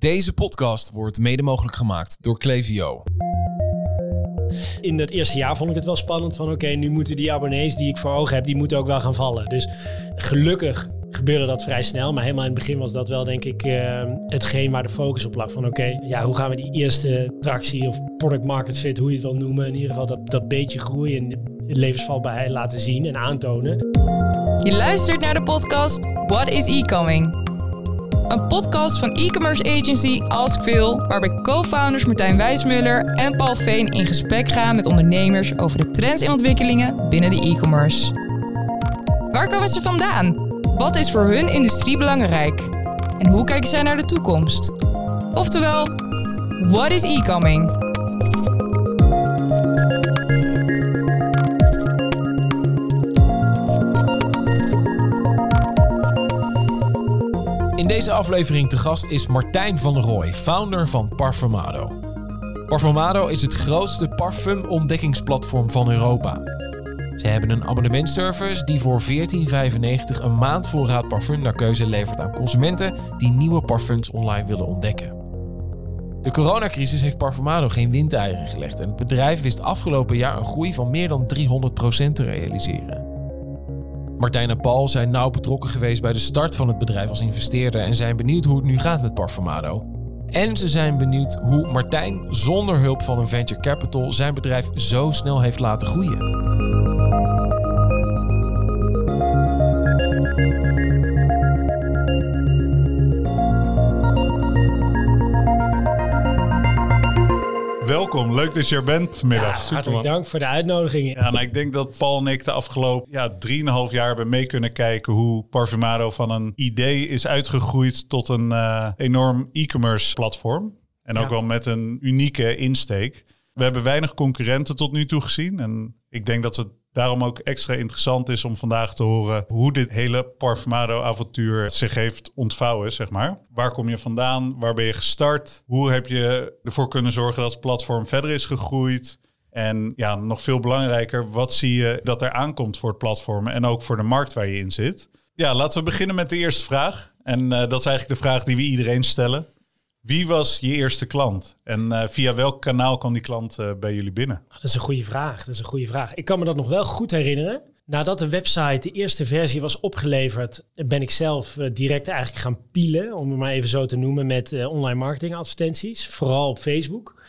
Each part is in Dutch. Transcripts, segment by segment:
Deze podcast wordt mede mogelijk gemaakt door Clevio. In het eerste jaar vond ik het wel spannend van oké, nu moeten die abonnees die ik voor ogen heb, die moeten ook wel gaan vallen. Dus gelukkig gebeurde dat vrij snel. Maar helemaal in het begin was dat wel denk ik uh, hetgeen waar de focus op lag. Van oké, ja, hoe gaan we die eerste tractie of product market fit, hoe je het wil noemen. In ieder geval dat, dat beetje groei en levensvatbaarheid laten zien en aantonen. Je luistert naar de podcast What is e-coming? Een podcast van e-commerce agency Askveel, waarbij co-founders Martijn Wijsmuller en Paul Veen in gesprek gaan met ondernemers over de trends en ontwikkelingen binnen de e-commerce. Waar komen ze vandaan? Wat is voor hun industrie belangrijk? En hoe kijken zij naar de toekomst? Oftewel, what is e-coming? Deze aflevering te gast is Martijn van der Rooij, founder van Parfumado. Parfumado is het grootste parfumontdekkingsplatform van Europa. Ze hebben een abonnementservice die voor 14,95 een maand voorraad parfum naar keuze levert aan consumenten die nieuwe parfums online willen ontdekken. De coronacrisis heeft Parfumado geen windeieren gelegd en het bedrijf wist afgelopen jaar een groei van meer dan 300% te realiseren. Martijn en Paul zijn nauw betrokken geweest bij de start van het bedrijf als investeerder en zijn benieuwd hoe het nu gaat met Parfumado. En ze zijn benieuwd hoe Martijn zonder hulp van een venture capital zijn bedrijf zo snel heeft laten groeien. Welkom, leuk dat je er bent vanmiddag. Ja, hartelijk dank voor de uitnodiging. Ja, nou, ik denk dat Paul en ik de afgelopen ja, 3,5 jaar hebben mee kunnen kijken hoe Parfumado van een idee is uitgegroeid tot een uh, enorm e-commerce platform. En ook wel met een unieke insteek. We hebben weinig concurrenten tot nu toe gezien. En ik denk dat het daarom ook extra interessant is om vandaag te horen hoe dit hele Parfumado-avontuur zich heeft ontvouwen, zeg maar. Waar kom je vandaan? Waar ben je gestart? Hoe heb je ervoor kunnen zorgen dat het platform verder is gegroeid? En ja, nog veel belangrijker, wat zie je dat er aankomt voor het platform en ook voor de markt waar je in zit? Ja, laten we beginnen met de eerste vraag. En uh, dat is eigenlijk de vraag die we iedereen stellen. Wie was je eerste klant? En uh, via welk kanaal kwam die klant uh, bij jullie binnen? Dat is een goede vraag. Dat is een goede vraag. Ik kan me dat nog wel goed herinneren. Nadat de website, de eerste versie was opgeleverd, ben ik zelf uh, direct eigenlijk gaan pielen, om het maar even zo te noemen, met online marketing advertenties. Vooral op Facebook.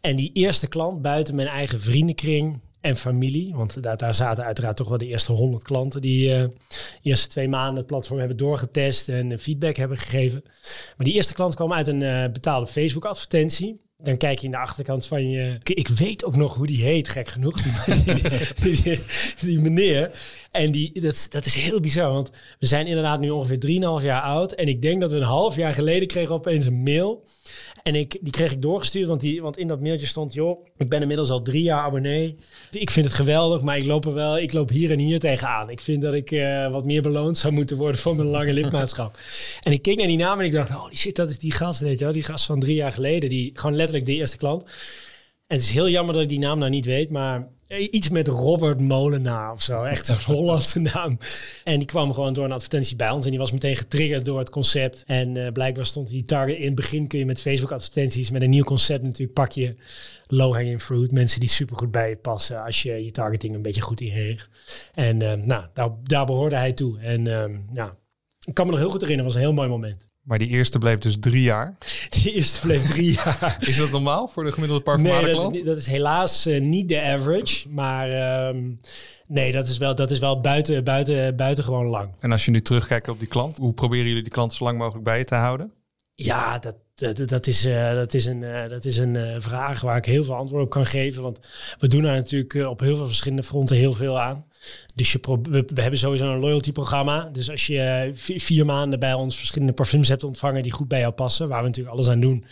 En die eerste klant buiten mijn eigen vriendenkring, en familie. Want daar, daar zaten uiteraard toch wel de eerste honderd klanten die uh, eerste twee maanden het platform hebben doorgetest en feedback hebben gegeven. Maar die eerste klant kwam uit een uh, betaalde Facebook advertentie. Dan kijk je in de achterkant van je. Ik weet ook nog hoe die heet, gek genoeg. Die meneer. En die, dat, dat is heel bizar. Want we zijn inderdaad nu ongeveer 3,5 jaar oud. En ik denk dat we een half jaar geleden kregen opeens een mail. En ik, die kreeg ik doorgestuurd, want, die, want in dat mailtje stond, joh, ik ben inmiddels al drie jaar abonnee. Ik vind het geweldig, maar ik loop er wel, ik loop hier en hier tegenaan. Ik vind dat ik uh, wat meer beloond zou moeten worden voor mijn lange lidmaatschap. en ik keek naar die naam en ik dacht, oh die shit, dat is die gast, weet je wel, die gast van drie jaar geleden, die gewoon letterlijk de eerste klant. En het is heel jammer dat ik die naam nou niet weet, maar Iets met Robert Molenaar of zo. Echt een Hollandse naam. En die kwam gewoon door een advertentie bij ons. En die was meteen getriggerd door het concept. En uh, blijkbaar stond die target. In het begin kun je met Facebook advertenties. Met een nieuw concept natuurlijk pak je low hanging fruit. Mensen die super goed bij je passen. Als je je targeting een beetje goed inricht. En uh, nou, daar, daar behoorde hij toe. En uh, ja, ik kan me nog heel goed herinneren. Het was een heel mooi moment. Maar die eerste bleef dus drie jaar? Die eerste bleef drie jaar. Is dat normaal voor de gemiddelde parfumade nee, klant? Dat, dat is helaas uh, niet de average. Maar um, nee, dat is wel, dat is wel buiten, buiten, buiten gewoon lang. En als je nu terugkijkt op die klant, hoe proberen jullie die klant zo lang mogelijk bij je te houden? Ja, dat, dat, dat, is, uh, dat is een, uh, dat is een uh, vraag waar ik heel veel antwoord op kan geven. Want we doen daar natuurlijk op heel veel verschillende fronten heel veel aan. Dus je we, we, hebben sowieso een loyalty programma. Dus als je vier maanden bij ons verschillende parfums hebt ontvangen die goed bij jou passen, waar we natuurlijk alles aan doen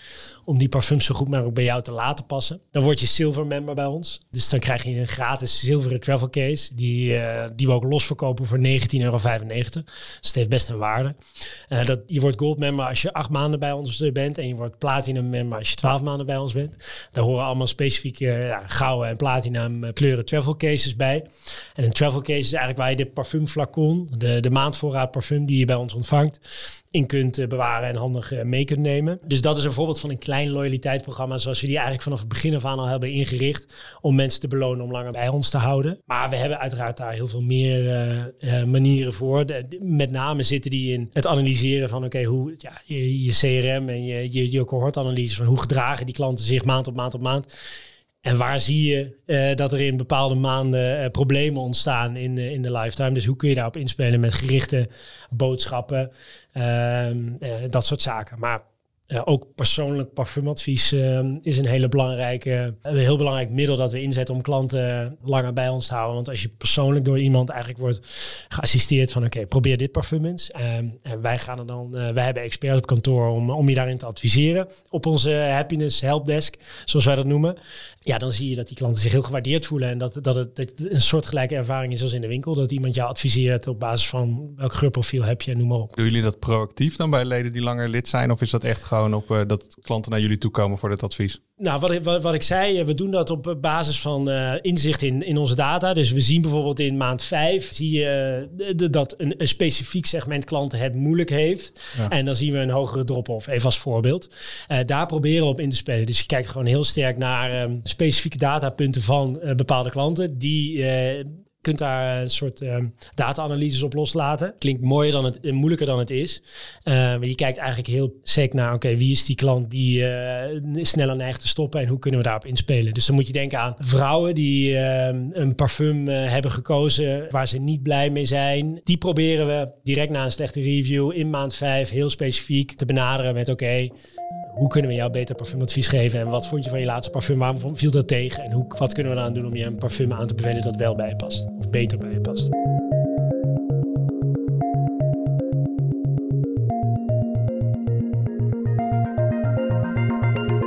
om die parfums zo goed mogelijk bij jou te laten passen, dan word je silver member bij ons. Dus dan krijg je een gratis zilveren travel case, die, uh, die we ook los verkopen voor 19,95 euro. Dus het heeft best een waarde. Uh, dat, je wordt gold member als je acht maanden bij ons bent en je wordt platinum member als je twaalf maanden bij ons bent. Daar horen allemaal specifieke ja, gouden en platinum kleuren travel cases bij. En een travel case is eigenlijk waar je de parfumflacon, de, de maandvoorraad parfum die je bij ons ontvangt, in kunt eh, bewaren en handig eh, mee kunt nemen. Dus dat is een voorbeeld van een klein loyaliteitsprogramma zoals we die eigenlijk vanaf het begin af aan al hebben ingericht om mensen te belonen om langer bij ons te houden. Maar we hebben uiteraard daar heel veel meer eh, manieren voor. met name zitten die in het analyseren van oké, hoe ja, je, je, CRM en je, je, je cohortanalyse van hoe gedragen die klanten zich maand op maand op maand. En waar zie je uh, dat er in bepaalde maanden uh, problemen ontstaan in, uh, in de lifetime? Dus hoe kun je daarop inspelen met gerichte boodschappen, ehm, dat soort zaken. Maar ook persoonlijk parfumadvies uh, is een hele belangrijke, een heel belangrijk middel dat we inzetten om klanten langer bij ons te houden. Want als je persoonlijk door iemand eigenlijk wordt geassisteerd van oké, probeer dit parfum eens. Uh, en wij gaan er dan, wij hebben experts op kantoor om, om je daarin te adviseren op onze happiness helpdesk, zoals wij dat noemen. Ja, dan zie je dat die klanten zich heel gewaardeerd voelen en dat, dat, het, een soortgelijke ervaring is als in de winkel. Dat iemand jou adviseert op basis van welk geurprofiel heb je, noem maar op. Doen jullie dat proactief dan bij leden die langer lid zijn of is dat echt gewoon op uh, dat klanten naar jullie toe komen voor dit advies? Nou, wat ik, wat, wat ik zei, we doen dat op basis van uh, inzicht in, in onze data. Dus we zien bijvoorbeeld in maand 5 zie je uh, dat een, een, specifiek segment klanten het moeilijk heeft. Ja. En dan zien we een hogere drop-off, even als voorbeeld. daar proberen we op in te spelen. Dus je kijkt gewoon heel sterk naar um, specifieke datapunten van bepaalde klanten die kunt daar een soort um, data-analyses op loslaten. Klinkt mooier dan het, moeilijker dan het is. Uh, maar je kijkt eigenlijk heel sec naar, oké, wie is die klant die uh, sneller neigt te stoppen en hoe kunnen we daarop inspelen? Dus dan moet je denken aan vrouwen die uh, een parfum hebben gekozen waar ze niet blij mee zijn. Die proberen we direct na een slechte review in maand 5 heel specifiek te benaderen met, oké, hoe kunnen we jou beter parfumadvies geven? En wat vond je van je laatste parfum? Waarom viel dat tegen? En hoe, wat kunnen we eraan doen om je een parfum aan te bevelen dat wel bij je past? Of beter bij je past?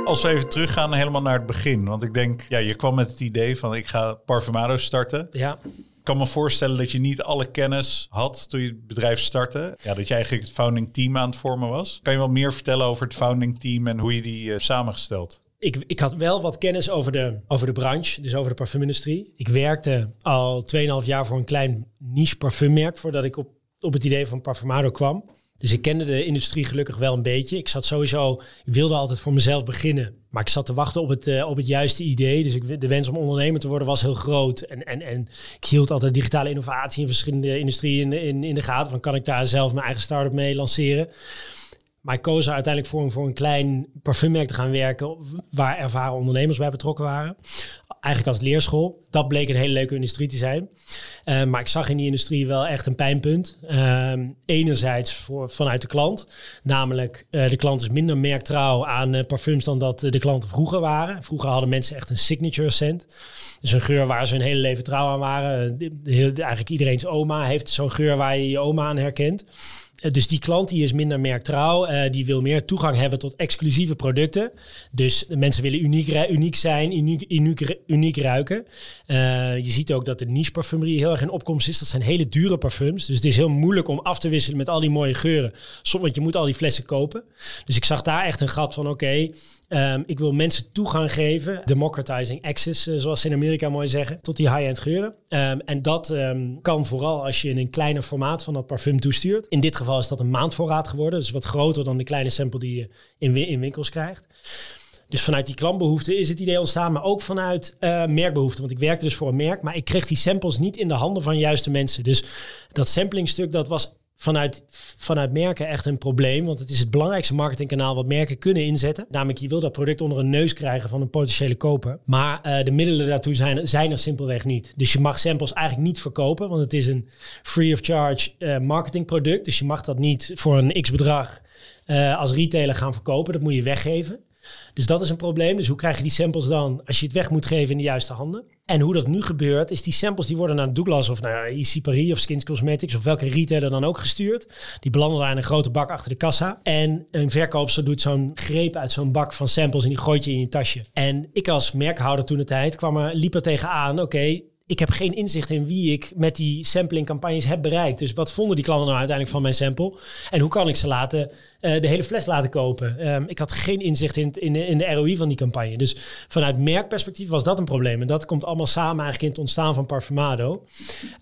Als we even teruggaan helemaal naar het begin. Want ik denk, ja, je kwam met het idee van ik ga Parfumado starten. Ja kan me voorstellen dat je niet alle kennis had toen je het bedrijf startte. Ja, dat je eigenlijk het founding team aan het vormen was. Kan je wel meer vertellen over het founding team en hoe je die uh, samengesteld? Ik, ik had wel wat kennis over de, over de branche, dus over de parfumindustrie. Ik werkte al 2,5 jaar voor een klein niche parfummerk voordat ik op, op het idee van Parfumado kwam. Dus ik kende de industrie gelukkig wel een beetje. Ik zat sowieso, ik wilde altijd voor mezelf beginnen. Maar ik zat te wachten op het, uh, op het juiste idee. Dus ik, de wens om ondernemer te worden was heel groot. En, en, en ik hield altijd digitale innovatie in verschillende industrieën in, in, de gaten. Van kan ik daar zelf mijn eigen start-up mee lanceren? Maar ik koos er uiteindelijk voor, voor een klein parfummerk te gaan werken waar ervaren ondernemers bij betrokken waren eigenlijk als leerschool. Dat bleek een hele leuke industrie te zijn. Uh, maar ik zag in die industrie wel echt een pijnpunt. Uh, enerzijds voor, vanuit de klant. Namelijk, uh, de klant is minder merktrouw aan parfums dan dat de klanten vroeger waren. Vroeger hadden mensen echt een signature scent. Dus een geur waar ze hun hele leven trouw aan waren. De, eigenlijk iedereen's oma heeft zo'n geur waar je je oma aan herkent. Eh, dus die klant die is minder merktrouw. Uh, die wil meer toegang hebben tot exclusieve producten. Dus mensen willen uniek, uniek zijn, uniek, uniek, uniek ruiken. Uh, je ziet ook dat de niche parfumerie heel erg in opkomst is. Dat zijn hele dure parfums. Dus het is heel moeilijk om af te wisselen met al die mooie geuren. Want je moet al die flessen kopen. Dus ik zag daar echt een gat van oké, um, ik wil mensen toegang geven. Democratizing access, zoals ze in Amerika mooi zeggen. Tot die high-end geuren. Um, en dat um, kan vooral als je in een kleiner formaat van dat parfum toestuurt. In dit geval is dat een maandvoorraad geworden. Dus wat groter dan de kleine sample die je in, in winkels krijgt. Dus vanuit die klantbehoefte is het idee ontstaan, maar ook vanuit uh, merkbehoefte. Want ik werkte dus voor een merk, maar ik kreeg die samples niet in de handen van juiste mensen. Dus dat samplingstuk, dat was vanuit, vanuit merken echt een probleem. Want het is het belangrijkste marketingkanaal wat merken kunnen inzetten. Namelijk, je wil dat product onder een neus krijgen van een potentiële koper. Maar uh, de middelen daartoe zijn, zijn er simpelweg niet. Dus je mag samples eigenlijk niet verkopen, want het is een free of charge uh, marketingproduct. Dus je mag dat niet voor een x bedrag uh, als retailer gaan verkopen. Dat moet je weggeven. Dus dat is een probleem. Dus hoe krijg je die samples dan als je het weg moet geven in de juiste handen? En hoe dat nu gebeurt, is die samples die worden naar Douglas of naar EC Paris of Skins Cosmetics of welke retailer dan ook gestuurd. Die belanden daar in een grote bak achter de kassa. En een verkoopster doet zo'n greep uit zo'n bak van samples en die gooit je in je tasje. En ik als merkhouder toen de tijd kwam er, liep er tegenaan, oké, ik heb geen inzicht in wie ik met die sampling campagnes heb bereikt. Dus wat vonden die klanten nou uiteindelijk van mijn sample? En hoe kan ik ze laten, eh, de hele fles laten kopen? Ehm, ik had geen inzicht in, in, in, de ROI van die campagne. Dus vanuit merkperspectief was dat een probleem. En dat komt allemaal samen eigenlijk in het ontstaan van Parfumado.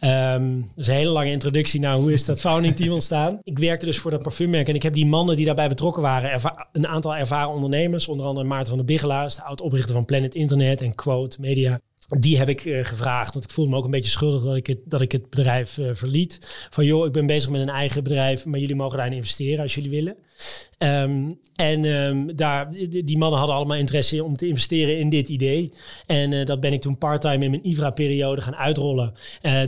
Um, dat is een hele lange introductie naar hoe is dat founding team ontstaan. Ik werkte dus voor dat parfummerk en ik heb die mannen die daarbij betrokken waren, een aantal ervaren ondernemers, onder andere Maarten van der Bigelaar, de oud-oprichter van Planet Internet en Quote Media. Die heb ik uh, gevraagd, want ik voelde me ook een beetje schuldig dat ik het, dat ik het bedrijf uh, verliet. Van joh, ik ben bezig met een eigen bedrijf, maar jullie mogen daarin investeren als jullie willen. Um, en um, daar, die, mannen hadden allemaal interesse om te investeren in dit idee. En uh, dat ben ik toen parttime in mijn IVRA-periode gaan uitrollen.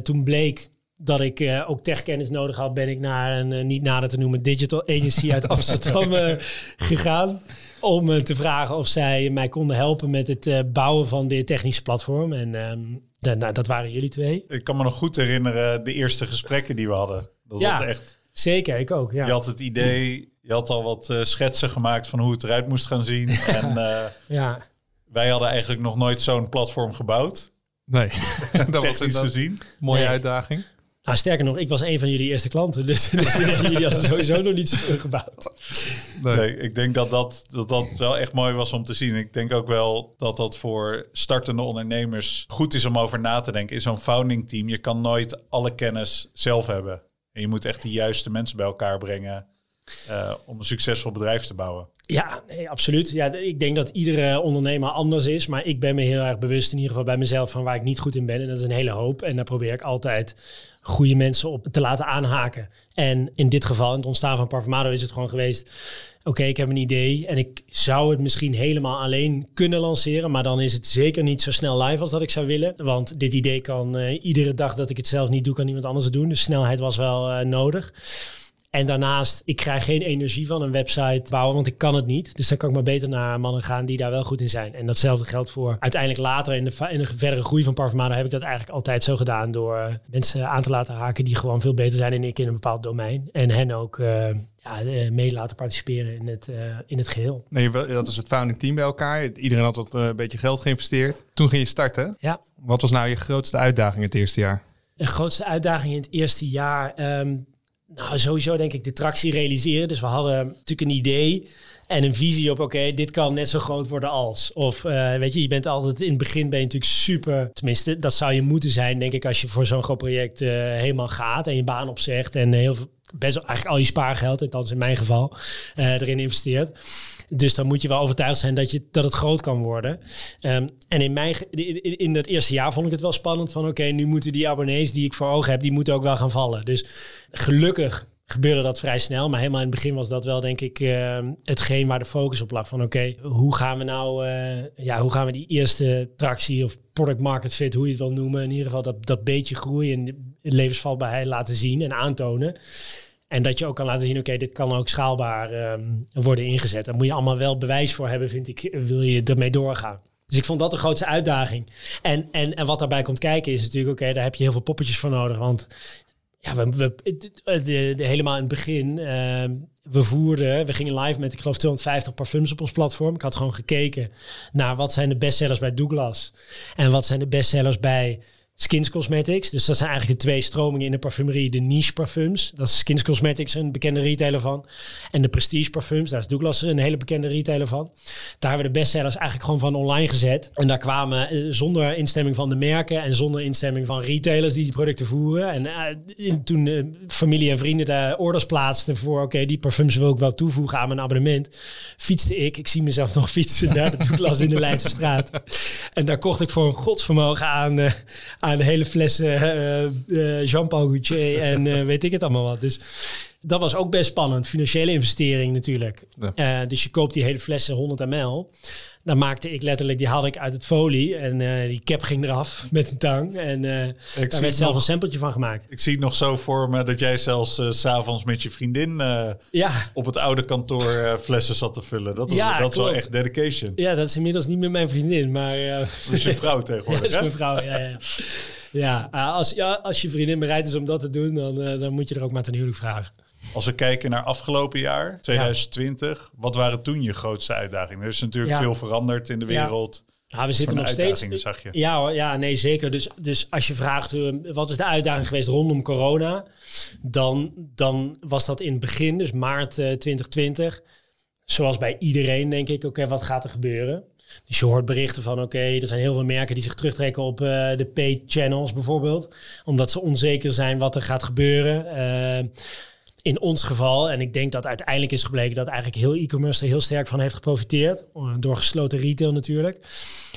toen bleek dat ik uh, ook techkennis nodig had, ben ik naar een uh, niet nader te noemen digital agency uit Amsterdam uh, gegaan. Om te vragen of zij mij konden helpen met het bouwen van dit technische platform. En um, de, nou, dat waren jullie twee. Ik kan me nog goed herinneren de eerste gesprekken die we hadden. Dat ja, was echt. Zeker, ik ook. Ja. Je had het idee, je had al wat schetsen gemaakt van hoe het eruit moest gaan zien. en ja. wij hadden eigenlijk nog nooit zo'n platform gebouwd. Nee, dat was Technisch gezien. Een mooie nee. uitdaging. Nou, sterker nog, ik was een van jullie eerste klanten. Dus, dus jullie hadden sowieso nog niet zoveel gebouwd. Nee. nee, ik denk dat dat, dat dat wel echt mooi was om te zien. Ik denk ook wel dat dat voor startende ondernemers goed is om over na te denken. In zo'n founding team, je kan nooit alle kennis zelf hebben. En je moet echt de juiste mensen bij elkaar brengen uh, om een succesvol bedrijf te bouwen. Ja, nee, absoluut. Ja, ik denk dat iedere ondernemer anders is. Maar ik ben me heel erg bewust in ieder geval bij mezelf van waar ik niet goed in ben. En dat is een hele hoop. En daar probeer ik altijd goede mensen op te laten aanhaken. En in dit geval, in het ontstaan van Parfumado, is het gewoon geweest... Oké, ik heb een idee en ik zou het misschien helemaal alleen kunnen lanceren. Maar dan is het zeker niet zo snel live als dat ik zou willen. Want dit idee kan uh, iedere dag dat ik het zelf niet doe, kan iemand anders het doen. Dus snelheid was wel uh, nodig. En daarnaast, ik krijg geen energie van een website bouwen, want ik kan het niet. Dus dan kan ik maar beter naar mannen gaan die daar wel goed in zijn. En datzelfde geldt voor uiteindelijk later in de, in de verdere groei van Parfumado heb ik dat eigenlijk altijd zo gedaan door mensen aan te laten haken die gewoon veel beter zijn dan ik in een bepaald domein. En hen ook uh, ja, mee laten participeren in het, uh, in het geheel. Nee, dat is het founding team bij elkaar. Iedereen had wat een beetje geld geïnvesteerd. Toen ging je starten. Ja. Wat was nou je grootste uitdaging het eerste jaar? De grootste uitdaging in het eerste jaar... Um, nou, sowieso denk ik de tractie realiseren. Dus we hadden natuurlijk een idee en een visie op, oké, dit kan net zo groot worden als. Of uh, weet je, je bent altijd in het begin ben je natuurlijk super, tenminste, dat zou je moeten zijn, denk ik, als je voor zo'n groot project uh, helemaal gaat en je baan opzegt en heel best eigenlijk al je spaargeld, althans in mijn geval, uh, erin investeert. Dus dan moet je wel overtuigd zijn dat, je, dat het groot kan worden. Um, en in, mijn, in, in dat eerste jaar vond ik het wel spannend van... oké, nu moeten die abonnees die ik voor ogen heb... die moeten ook wel gaan vallen. Dus gelukkig gebeurde dat vrij snel. Maar helemaal in het begin was dat wel, denk ik, uh, hetgeen waar de focus op lag. Van oké, hoe gaan we nou, uh, ja, hoe gaan we die eerste tractie of product market fit, hoe je het wil noemen, in ieder geval dat, dat beetje groei en levensvatbaarheid laten zien en aantonen. En dat je ook kan laten zien, oké, dit kan ook schaalbaar um, worden ingezet. Daar moet je allemaal wel bewijs voor hebben, vind ik, wil je ermee doorgaan. Dus ik vond dat de grootste uitdaging. En, en, en wat daarbij komt kijken is natuurlijk, oké, daar heb je heel veel poppetjes voor nodig. Want ja, we, we helemaal in het begin, uh, we voerden, we gingen live met, ik geloof, 250 parfums op ons platform. Ik had gewoon gekeken naar wat zijn de bestsellers bij Douglas en wat zijn de bestsellers bij Skins Cosmetics. Dus dat zijn eigenlijk de twee stromingen in de parfumerie. De niche parfums, dat is Skins Cosmetics, een bekende retailer van. En de prestige parfums, daar is Douglas een hele bekende retailer van. Daar hebben we de bestsellers eigenlijk gewoon van online gezet. En daar kwamen eh, zonder instemming van de merken en zonder instemming van retailers die die producten voeren. En uh, toen uh, familie en vrienden de orders plaatsten voor, oké, die parfums wil ik wel toevoegen aan mijn abonnement, fietste ik, ik zie mezelf nog fietsen naar de Douglas in de Leidse straat. En daar kocht ik voor een godsvermogen aan, aan aan hele flessen uh, uh, Jean-Paul Gaultier en weet ik het allemaal wat. Dus dat was ook best spannend. Financiële investering natuurlijk. Ja. dus je koopt die hele flessen 100 ml. Dan maakte ik letterlijk, die had ik uit het folie. En uh, die cap ging eraf met een tang. En uh, ik daar werd zelf nog, een sampletje van gemaakt. Ik zie het nog zo voor me dat jij zelfs uh, s'avonds met je vriendin ja. op het oude kantoor flessen zat te vullen. Dat, is, ja, dat is wel echt dedication. Ja, dat is inmiddels niet meer mijn vriendin. Maar, dat is je vrouw tegenwoordig, ja, dat is mijn vrouw, ja. ja. Ja, als, ja, als je vriendin bereid is om dat te doen, dan, dan moet je er ook maar ten huwelijk vragen. Als we kijken naar afgelopen jaar, 2020, ja. wat waren toen je grootste uitdagingen? Er is natuurlijk ja. veel veranderd in de wereld. Nou, we zitten nog steeds. zag je. Ja, ja, nee, zeker. Dus, dus als je vraagt eh, wat is de uitdaging geweest rondom corona, dan, dan was dat in het begin, dus maart eh, 2020. Zoals bij iedereen, denk ik, oké, wat gaat er gebeuren? Dus je hoort berichten van, oké, er zijn heel veel merken die zich terugtrekken op eh, de paid channels bijvoorbeeld. Omdat ze onzeker zijn wat er gaat gebeuren. In ons geval, en ik denk dat uiteindelijk is gebleken dat eigenlijk heel e-commerce er heel sterk van heeft geprofiteerd. Door gesloten retail natuurlijk.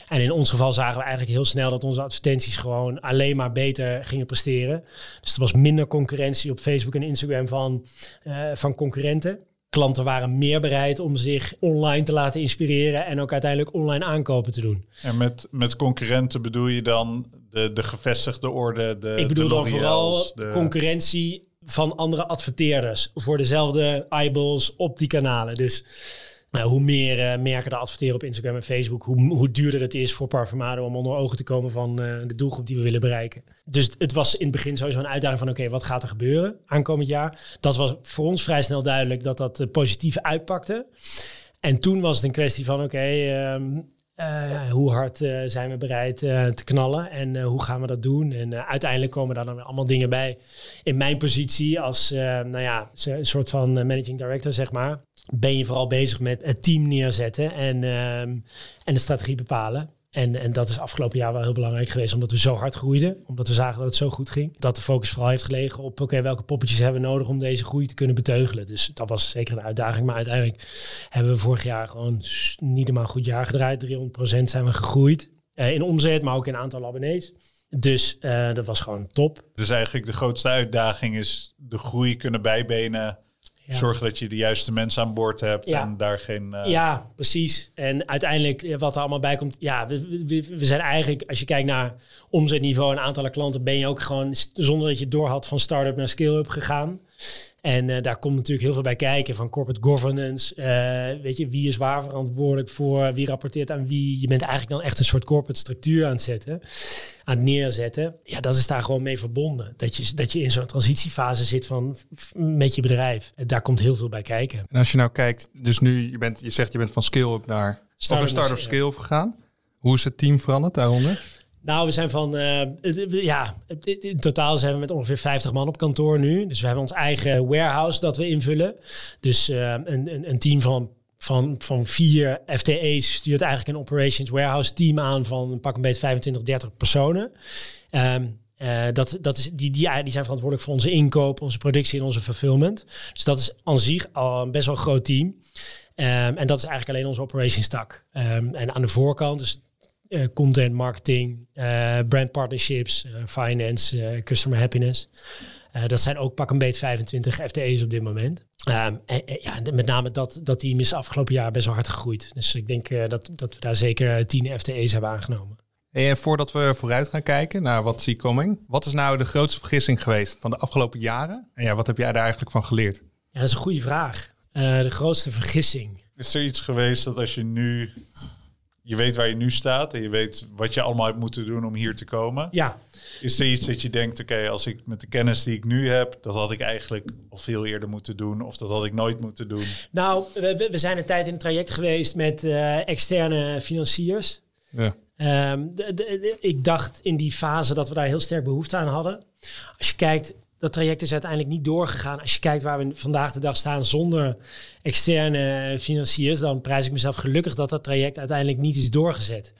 En in ons geval zagen we eigenlijk heel snel dat onze advertenties gewoon alleen maar beter gingen presteren. Dus er was minder concurrentie op Facebook en Instagram van, eh, van concurrenten. Klanten waren meer bereid om zich online te laten inspireren en ook uiteindelijk online aankopen te doen. En met, met concurrenten bedoel je dan de, de gevestigde orde, de Ik bedoel de dan vooral de- concurrentie van andere adverteerders voor dezelfde eyeballs op die kanalen. Dus nou, hoe meer eh, merken er adverteren op Instagram en Facebook, hoe, hoe duurder het is voor Parfumado om onder ogen te komen van eh, de doelgroep die we willen bereiken. Dus het was in het begin sowieso een uitdaging van oké, wat gaat er gebeuren aankomend jaar? Dat was voor ons vrij snel duidelijk dat dat eh, positief uitpakte. En toen was het een kwestie van oké, ehm, eh, hoe hard eh, zijn we bereid eh, te knallen en hoe gaan we dat doen? En uiteindelijk komen daar dan weer allemaal dingen bij. In mijn positie als, nou ja, een soort van managing director, zeg maar, ben je vooral bezig met het team neerzetten en, ehm, en de strategie bepalen. En, en dat is afgelopen jaar wel heel belangrijk geweest, omdat we zo hard groeiden. Omdat we zagen dat het zo goed ging. Dat de focus vooral heeft gelegen op, oké, welke poppetjes hebben we nodig om deze groei te kunnen beteugelen. Dus dat was zeker een uitdaging. Maar uiteindelijk hebben we vorig jaar gewoon niet helemaal goed jaar gedraaid. 300% zijn we gegroeid. Eh, in omzet, maar ook in aantal abonnees. Dus eh, dat was gewoon top. Dus eigenlijk de grootste uitdaging is de groei kunnen bijbenen. Ja. Zorgen dat je de juiste mensen aan boord hebt Ja. en daar geen... eh, Ja, precies. En uiteindelijk, eh, wat er allemaal bij komt. Ja, we, we, we zijn eigenlijk, als je kijkt naar omzetniveau en aantallen klanten, ben je ook gewoon zonder dat je door had van start-up naar scale-up gegaan. En eh, daar komt natuurlijk heel veel bij kijken van corporate governance. weet je, wie is waar verantwoordelijk voor? Wie rapporteert aan wie? Je bent eigenlijk dan echt een soort corporate structuur aan het zetten, aan neerzetten. Ja, dat is daar gewoon mee verbonden. Dat je, dat je in zo'n transitiefase zit van, met je bedrijf. En daar komt heel veel bij kijken. En als je nou kijkt, dus nu, je, bent, je zegt je bent van scale-up naar... Of Start-up naar- scale-up gegaan. Hoe is het team veranderd daaronder? Nou, we zijn van, het- ja, in totaal zijn we met ongeveer 50 man op kantoor nu. Dus we hebben ons eigen warehouse dat we invullen. Dus eh, een, een, een team van, van, van vier FTE's stuurt eigenlijk een operations warehouse team aan van een pak een beetje 25, 30 personen. Eh, dat, dat is, die, die, zijn verantwoordelijk voor onze inkoop, onze productie en onze fulfillment. Dus dat is aan zich al een best wel groot team. Ehm, en dat is eigenlijk alleen onze operations tak. Ehm, en aan de voorkant, dus eh, content marketing, eh, brand partnerships, finance, customer happiness. Eh, dat zijn ook pak een beetje 25 FTE's op dit moment. Ehm, en, en ja, met name dat, dat team is afgelopen jaar best wel hard gegroeid. Dus ik denk eh, dat, dat we daar zeker 10 FTE's hebben aangenomen. En voordat we vooruit gaan kijken naar wat is coming, wat is nou de grootste vergissing geweest van de afgelopen jaren? En ja, wat heb jij daar eigenlijk van geleerd? Ja, dat is een goede vraag. Eh, de grootste vergissing. Is er iets geweest dat als je nu... Je weet waar je nu staat en je weet wat je allemaal hebt moeten doen om hier te komen. Ja, Is er iets dat je denkt, oké, als ik met de kennis die ik nu heb, dat had ik eigenlijk al veel eerder moeten doen of dat had ik nooit moeten doen? nou, we, zijn een tijd in een traject geweest met eh, externe financiers. Ja. Ehm, de- de- de- ik dacht in die fase dat we daar heel sterk behoefte aan hadden. Als je kijkt, dat traject is uiteindelijk niet doorgegaan. Als je kijkt waar we vandaag de dag staan zonder externe financiers, dan prijs ik mezelf gelukkig dat dat traject uiteindelijk niet is doorgezet.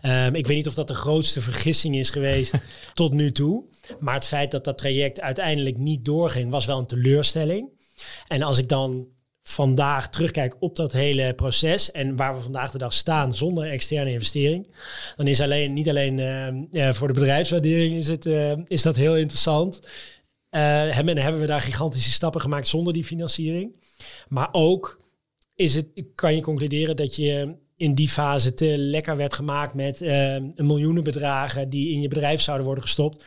Ehm, ik weet niet of dat de grootste vergissing is geweest tot nu toe. Maar het feit dat dat traject uiteindelijk niet doorging, was wel een teleurstelling. En als ik dan vandaag terugkijk op dat hele proces en waar we vandaag de dag staan zonder externe investering, dan is alleen niet alleen eh, ja, voor de bedrijfswaardering is, het, eh, is dat heel interessant. Eh, hebben, hebben we daar gigantische stappen gemaakt zonder die financiering. Maar ook is het, kan je concluderen dat je in die fase te lekker werd gemaakt met eh, miljoenen bedragen die in je bedrijf zouden worden gestopt.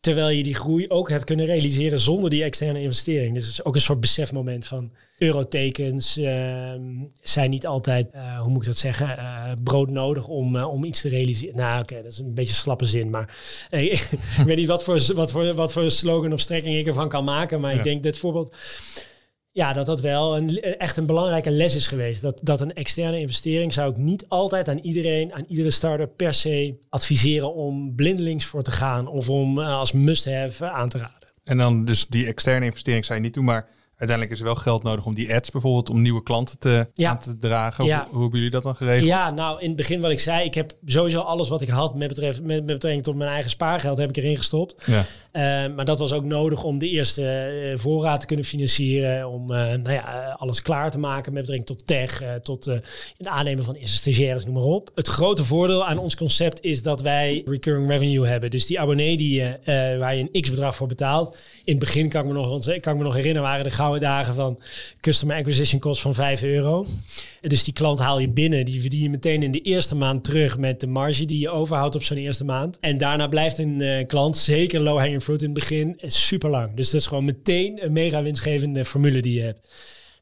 Terwijl je die groei ook hebt kunnen realiseren zonder die externe investering. Dus het is ook een soort besefmoment van eurotekens ehm, zijn niet altijd, eh, hoe moet ik dat zeggen, eh, broodnodig om, eh, om iets te realiseren. Nou oké, dat is een beetje een slappe zin, maar ik weet niet wat voor, wat, voor, wat voor slogan of strekking ik ervan kan maken. Maar Ja. ik denk dat voorbeeld, ja, dat dat wel een, echt een belangrijke les is geweest. Dat, dat een externe investering zou ik niet altijd aan iedereen, aan iedere starter per se adviseren om blindelings voor te gaan of om uh, als must-have aan te raden. En dan dus die externe investering zou je niet doen, maar uiteindelijk is er wel geld nodig om die ads bijvoorbeeld om nieuwe klanten te, Ja. aan te dragen. Ja. Hoe, hoe hebben jullie dat dan geregeld? Ja, nou in het begin wat ik zei, ik heb sowieso alles wat ik had met, betreft, met, met betrekking tot mijn eigen spaargeld heb ik erin gestopt. Ja. Eh, maar dat was ook nodig om de eerste eh, voorraad te kunnen financieren. Om eh, nou ja, alles klaar te maken met betrekking tot tech, eh, tot het aannemen van eerste stagiaires, noem maar op. Het grote voordeel aan ons concept is dat wij recurring revenue hebben. Dus die abonnee die, waar je een x-bedrag voor betaalt. In het begin kan ik me nog, kan ik me nog herinneren, waren de dagen van customer acquisition cost van 5 euro. Dus die klant haal je binnen, die verdien je meteen in de eerste maand terug met de marge die je overhoudt op zo'n eerste maand. En daarna blijft een eh, klant, zeker low hanging fruit in het begin, super lang. Dus dat is gewoon meteen een mega winstgevende formule die je hebt.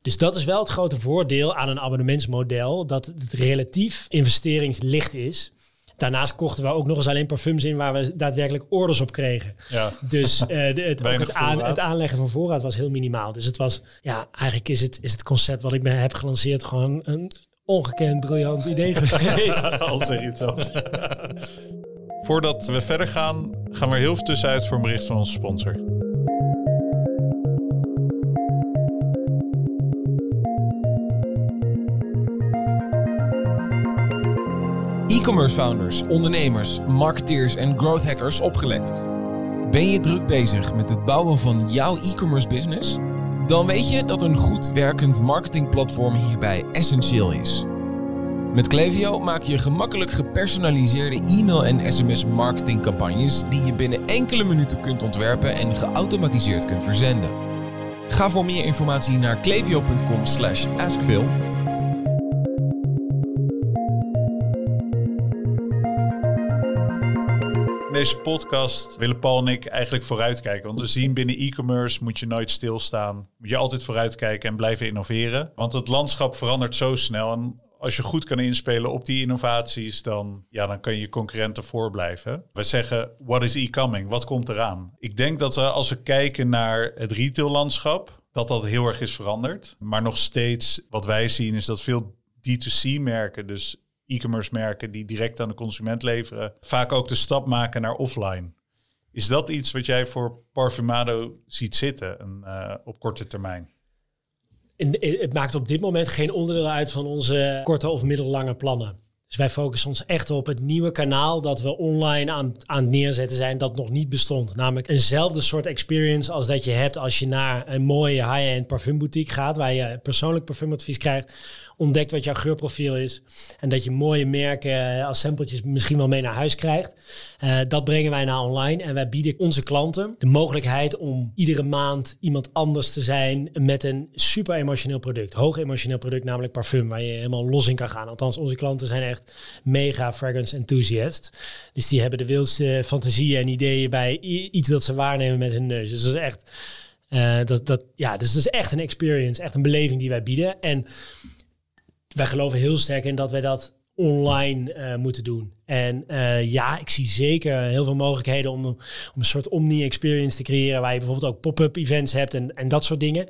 Dus dat is wel het grote voordeel aan een abonnementsmodel, dat het relatief investeringslicht is. Daarnaast kochten we ook nog eens alleen parfums in waar we daadwerkelijk orders op kregen. Ja. Dus eh, de, het, ook het, aan, het aanleggen van voorraad was heel minimaal. Dus het was, ja, eigenlijk is het, is het concept wat ik me heb gelanceerd gewoon een ongekend briljant idee geweest. Al zeg je het zelf. Voordat we verder gaan, gaan we er heel veel tussenuit voor een bericht van onze sponsor. E-commerce founders, ondernemers, marketeers en growth hackers opgelet. Ben je druk bezig met het bouwen van jouw e-commerce business? Dan weet je dat een goed werkend marketingplatform hierbij essentieel is. Met Klaviyo maak je gemakkelijk gepersonaliseerde e-mail en sms marketingcampagnes die je binnen enkele minuten kunt ontwerpen en geautomatiseerd kunt verzenden. Ga voor meer informatie naar klaviyo.com podcast willen Paul en ik eigenlijk vooruitkijken. Want we zien binnen e-commerce moet je nooit stilstaan. Moet je altijd vooruitkijken en blijven innoveren. Want het landschap verandert zo snel. En als je goed kan inspelen op die innovaties, dan, ja, dan kan je concurrenten voorblijven. We zeggen, what is e-coming? Wat komt eraan? Ik denk dat we als we kijken naar het retaillandschap, dat dat heel erg is veranderd. Maar nog steeds, wat wij zien, is dat veel D2C-merken, dus e-commerce merken die direct aan de consument leveren, vaak ook de stap maken naar offline. Is dat iets wat jij voor Parfumado ziet zitten eh, op korte termijn? Het maakt op dit moment geen onderdeel uit van onze korte of middellange plannen. Dus wij focussen ons echt op het nieuwe kanaal dat we online aan, aan het neerzetten zijn dat nog niet bestond. Namelijk eenzelfde soort experience als dat je hebt als je naar een mooie high-end parfumboutique gaat, waar je persoonlijk parfumadvies krijgt, ontdekt wat jouw geurprofiel is en dat je mooie merken eh, als sampletjes misschien wel mee naar huis krijgt. Eh, dat brengen wij naar online en wij bieden onze klanten de mogelijkheid om iedere maand iemand anders te zijn met een super emotioneel product. Hoog emotioneel product, namelijk parfum, waar je helemaal los in kan gaan. Althans, onze klanten zijn echt mega fragrance enthusiast. Dus die hebben de wildste fantasieën en ideeën bij iets dat ze waarnemen met hun neus. Dus dat is echt, eh, dat, dat, ja, dus dat is echt een experience, echt een beleving die wij bieden. En wij geloven heel sterk in dat wij dat online eh, moeten doen. En eh, ja, ik zie zeker heel veel mogelijkheden om, om een soort omni-experience te creëren, waar je bijvoorbeeld ook pop-up events hebt en, en dat soort dingen.